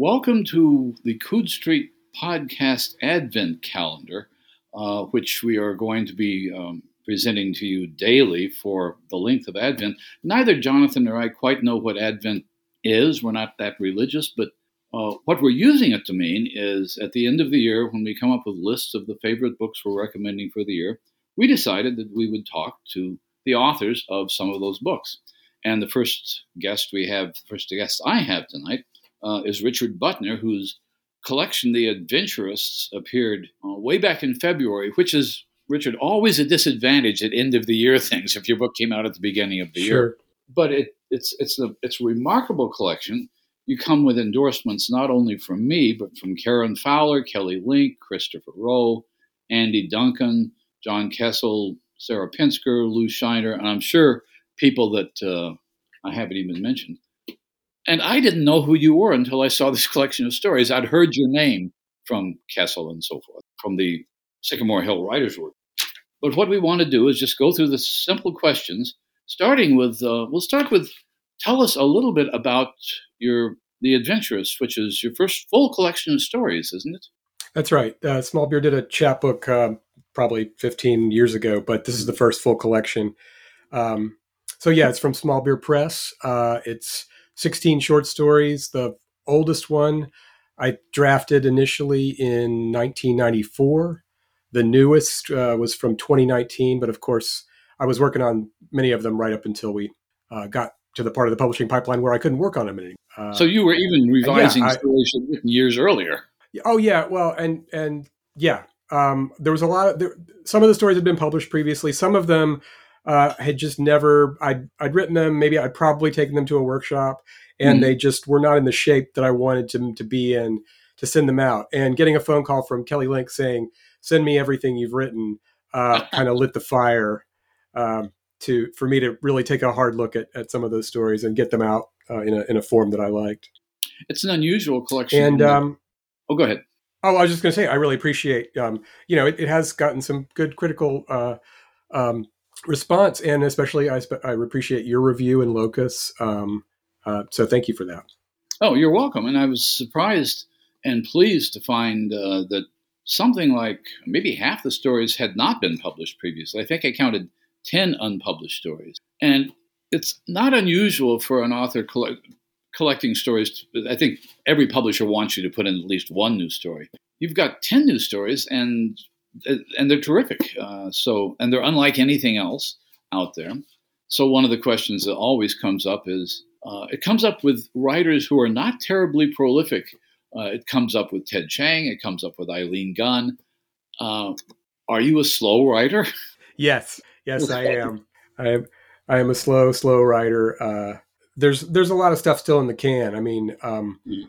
welcome to the Coode Street Podcast Advent Calendar, uh, which we are going to be um, presenting to you daily for the length of Advent. Neither Jonathan nor I quite know what Advent is. We're not that religious, but uh, what we're using it to mean is at the end of the year, when we come up with lists of the favorite books we're recommending for the year, we decided that we would talk to the authors of some of those books. And the first guest we have, the first guest I have tonight, uh, is Richard Butner, whose collection, The Adventurists, appeared uh, way back in February, which is, Richard, always a disadvantage at end of the year things if your book came out at the beginning of the sure. year. But it, it's, it's, a, it's a remarkable collection. You come with endorsements not only from me, but from Karen Fowler, Kelly Link, Christopher Rowe, Andy Duncan, John Kessel, Sarah Pinsker, Lew Shiner, and I'm sure people that uh, I haven't even mentioned. And I didn't know who you were until I saw this collection of stories. I'd heard your name from Kessel and so forth, from the Sycamore Hill Writers Work. But what we want to do is just go through the simple questions, starting with, uh, we'll start with, tell us a little bit about your The Adventurist, which is your first full collection of stories, isn't it? That's right. Uh, Small Beer did a chapbook um, probably 15 years ago, but this is the first full collection. Um, so yeah, it's from Small Beer Press. Uh, it's 16 short stories. The oldest one I drafted initially in 1994. The newest uh, was from 2019, but of course, I was working on many of them right up until we uh, got to the part of the publishing pipeline where I couldn't work on them anymore. Uh, so you were even revising yeah, stories written years earlier. Oh yeah, well, and and yeah, um, there was a lot of there, some of the stories had been published previously. Some of them uh, had just never I'd I'd written them. Maybe I'd probably taken them to a workshop, and mm-hmm. they just were not in the shape that I wanted them to be in to send them out. And getting a phone call from Kelly Link saying, "Send me everything you've written," uh, kind of lit the fire um, to for me to really take a hard look at, at some of those stories and get them out uh, in a in a form that I liked. It's an unusual collection. And um, oh, go ahead. Oh, I was just going to say, I really appreciate, um, you know, it, it, has gotten some good critical uh, um, response, and especially I, I appreciate your review in Locus. Um, uh, so thank you for that. Oh, you're welcome. And I was surprised and pleased to find uh, that something like maybe half the stories had not been published previously. I think I counted 10 unpublished stories. And it's not unusual for an author collect- collecting stories. To, I think every publisher wants you to put in at least one new story. You've got 10 new stories, and and they're terrific. Uh, so, and they're unlike anything else out there. So, one of the questions that always comes up is uh, it comes up with writers who are not terribly prolific. Uh, it comes up with Ted Chiang. It comes up with Eileen Gunn. Uh, are you a slow writer? Yes, yes, I am. I am. I am a slow, slow writer. Uh, there's there's a lot of stuff still in the can. I mean, um, mm.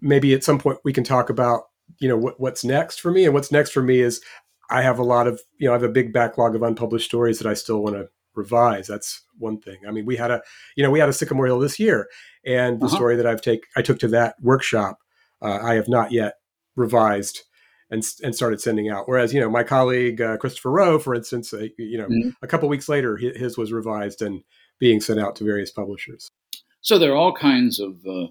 maybe at some point we can talk about you know what, what's next for me and what's next for me is I have a lot of, you know, I have a big backlog of unpublished stories that I still want to revise. That's one thing. I mean, we had a, you know, we had a Sycamore Hill this year, and the uh-huh. story that I've take I took to that workshop, uh, I have not yet revised and and started sending out. Whereas, you know, my colleague uh, Christopher Rowe, for instance, uh, you know, mm-hmm. a couple weeks later, his was revised and being sent out to various publishers. So there are all kinds of uh,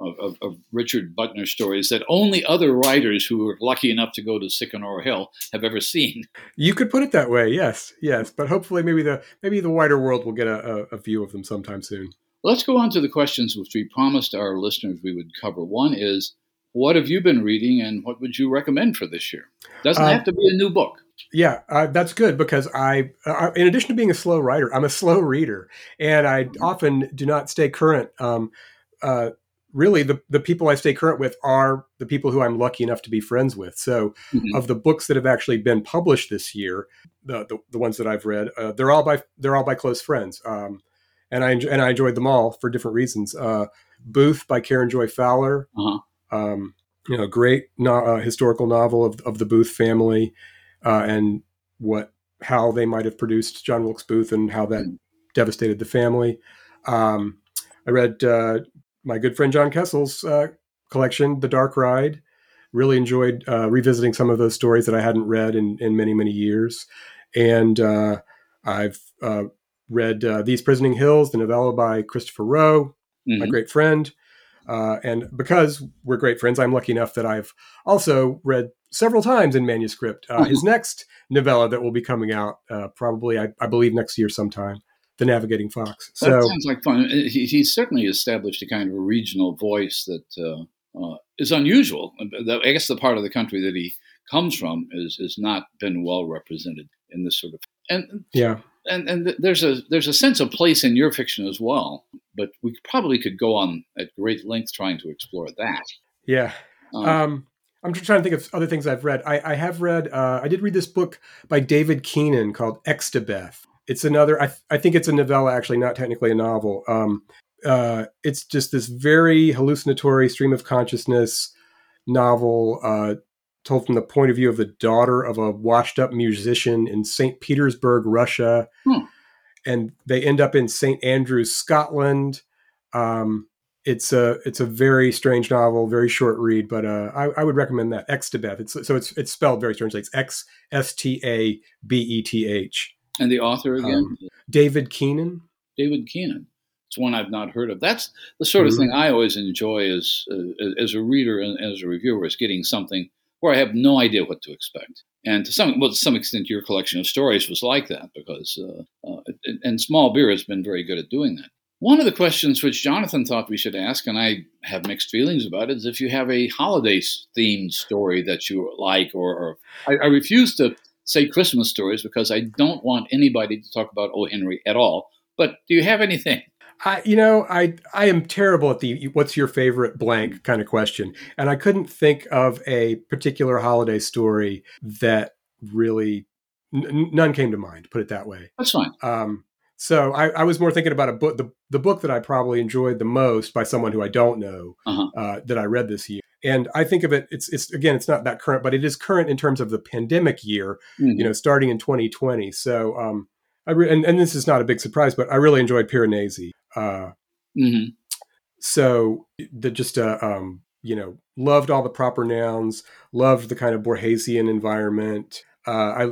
of, of, of, Richard Butner stories that only other writers who are lucky enough to go to Sycamore Hill have ever seen. You could put it that way, yes, yes. But hopefully, maybe the maybe the wider world will get a, a, a view of them sometime soon. Let's go on to the questions which we promised our listeners we would cover. One is, what have you been reading, and what would you recommend for this year? Doesn't uh, have to be a new book. Yeah, uh, that's good because I, uh, in addition to being a slow writer, I'm a slow reader, and I mm-hmm. often do not stay current. Um, uh, really the, the people I stay current with are the people who I'm lucky enough to be friends with. So mm-hmm. of the books that have actually been published this year, the, the, the ones that I've read, uh, they're all by, they're all by close friends. Um, and I, and I enjoyed them all for different reasons. Uh, Booth by Karen Joy Fowler, uh-huh. um, you know, great no, uh, historical novel of, of the Booth family, uh, and what, how they might have produced John Wilkes Booth and how that mm-hmm. devastated the family. Um, I read uh, my good friend John Kessel's uh, collection, The Dark Ride. Really enjoyed uh, revisiting some of those stories that I hadn't read in, in many, many years. And uh, I've uh, read uh, These Prisoning Hills, the novella by Christopher Rowe, mm-hmm. my great friend. Uh, and because we're great friends, I'm lucky enough that I've also read several times in manuscript uh, his next novella that will be coming out uh, probably, I, I, believe, next year sometime. The Navigating Fox. So that sounds like fun. He, he's certainly established a kind of a regional voice that uh, uh, is unusual. I guess the part of the country that he comes from is has not been well represented in this sort of and yeah and and there's a there's a sense of place in your fiction as well but we probably could go on at great length trying to explore that yeah um, um, i'm just trying to think of other things i've read i, I have read uh, i did read this book by david keenan called Xstabeth it's another I, I think it's a novella actually not technically a novel um, uh, it's just this very hallucinatory stream of consciousness novel uh, told from the point of view of the daughter of a washed up musician in St. Petersburg, Russia. Hmm. And they end up in St. Andrews, Scotland. Um, it's a it's a very strange novel, very short read, but uh, I, I, would recommend that. Xstabeth. It's so it's it's spelled very strangely. It's X S T A B E T H. And the author again, um, David Keenan. David Keenan. It's one I've not heard of. That's the sort of mm-hmm. thing I always enjoy as uh, as a reader and as a reviewer is getting something where I have no idea what to expect. And to some, well, to some extent, your collection of stories was like that because, uh, uh, and Small Beer has been very good at doing that. One of the questions which Jonathan thought we should ask, and I have mixed feelings about it, is if you have a holiday themed story that you like, or, or I, I refuse to say Christmas stories because I don't want anybody to talk about O. Henry at all. But do you have anything? I, you know, I I am terrible at the what's your favorite blank kind of question, and I couldn't think of a particular holiday story that really n- none came to mind. Put it that way. That's fine. Um, so I, I, was more thinking about a book, the the book that I probably enjoyed the most by someone who I don't know uh-huh. uh, that I read this year, and I think of it. It's it's again, it's not that current, but it is current in terms of the pandemic year. Mm-hmm. You know, starting in 2020. So. Um, I re- and, and this is not a big surprise, but I really enjoyed Piranesi. Uh, mm-hmm. So the just uh, um, you know loved all the proper nouns, loved the kind of Borgesian environment. Uh, I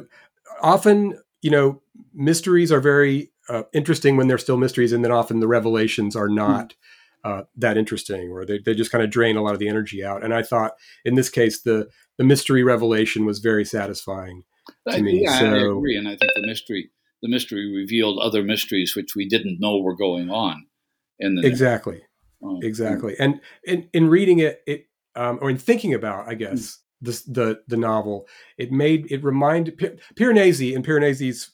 often you know mysteries are very uh, interesting when they're still mysteries, and then often the revelations are not. Mm-hmm. Uh, that interesting, or they, they just kind of drain a lot of the energy out. And I thought in this case, the the mystery revelation was very satisfying to I, me. Yeah, so, I agree, and I think the mystery the mystery revealed other mysteries which we didn't know were going on in the exactly. Oh, exactly. and in, in reading it it um, or in thinking about i guess the, the the novel it made it reminded piranesi and piranesi's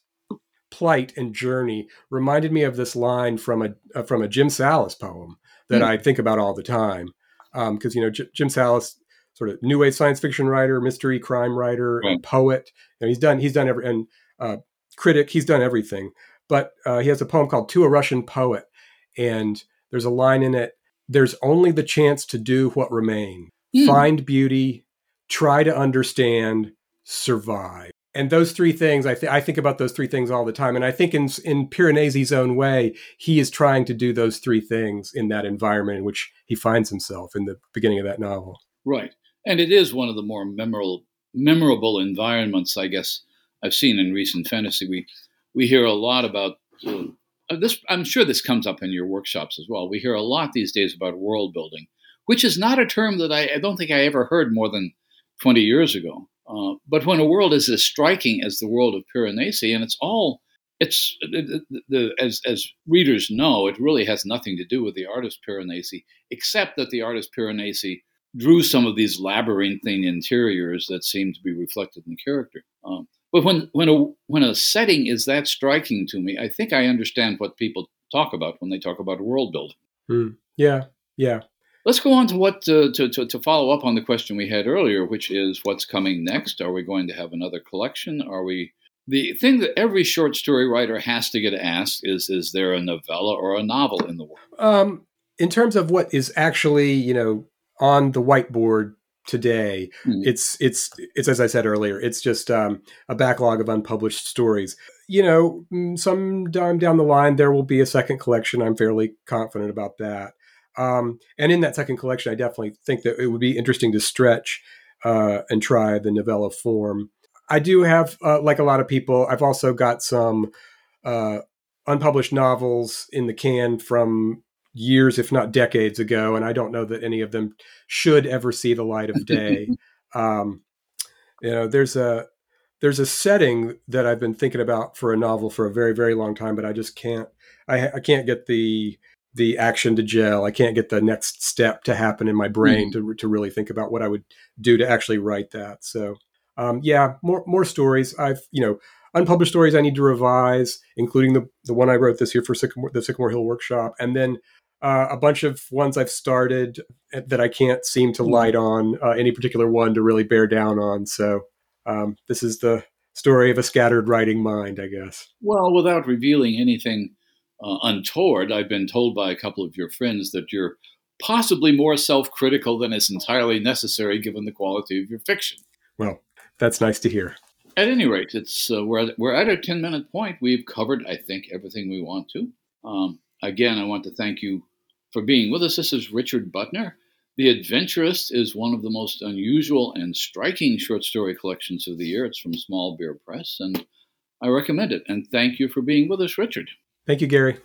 plight and journey reminded me of this line from a uh, from a jim sallis poem that mm. i think about all the time because um, you know J- jim Sallis, sort of new wave science fiction writer mystery crime writer right. and poet and he's done he's done every and uh, critic. He's done everything. But uh, he has a poem called To a Russian Poet. And there's a line in it There's only the chance to do what remain. Mm. Find beauty, try to understand, survive. And those three things, I, th- I think about those three things all the time. And I think in, in Piranesi's own way, he is trying to do those three things in that environment in which he finds himself in the beginning of that novel. Right. And it is one of the more memorable, memorable environments, I guess, I've seen in recent fantasy. We we hear a lot about uh, this. I'm sure this comes up in your workshops as well. We hear a lot these days about world building, which is not a term that I, I don't think I ever heard more than 20 years ago. Uh, but when a world is as striking as the world of Piranesi, and it's all it's the, the, as as readers know, it really has nothing to do with the artist Piranesi, except that the artist Piranesi drew some of these labyrinthine interiors that seem to be reflected in the character. Um, but when when a when a setting is that striking to me, I think I understand what people talk about when they talk about world building. Mm. Yeah, yeah. Let's go on to what uh, to, to, to follow up on the question we had earlier, which is what's coming next. Are we going to have another collection? Are we the thing that every short story writer has to get asked is is there a novella or a novel in the world? Um, in terms of what is actually you know on the whiteboard today mm. it's it's it's as i said earlier it's just um, a backlog of unpublished stories you know mm, sometime down the line there will be a second collection i'm fairly confident about that um, and in that second collection i definitely think that it would be interesting to stretch uh, and try the novella form i do have uh, like a lot of people i've also got some uh, unpublished novels in the can from years, if not decades ago, and I don't know that any of them should ever see the light of day. um, you know, there's a there's a setting that I've been thinking about for a novel for a very very long time, but I just can't I, I can't get the the action to gel. I can't get the next step to happen in my brain mm-hmm. to to really think about what I would do to actually write that. So um, yeah, more more stories. I've you know unpublished stories I need to revise, including the the one I wrote this year for Sycamore, the Sycamore Hill Workshop, and then uh, a bunch of ones I've started that I can't seem to light on uh, any particular one to really bear down on. So um, this is the story of a scattered writing mind, I guess. Well, without revealing anything uh, untoward, I've been told by a couple of your friends that you're possibly more self-critical than is entirely necessary given the quality of your fiction. Well, that's nice to hear. At any rate, it's uh, we're at, we're at a ten minute point. We've covered, I think, everything we want to. Um, again, I want to thank you for being with us. This is Richard Butner. The Adventurist is one of the most unusual and striking short story collections of the year. It's from Small Beer Press, and I recommend it. And thank you for being with us, Richard. Thank you, Gary.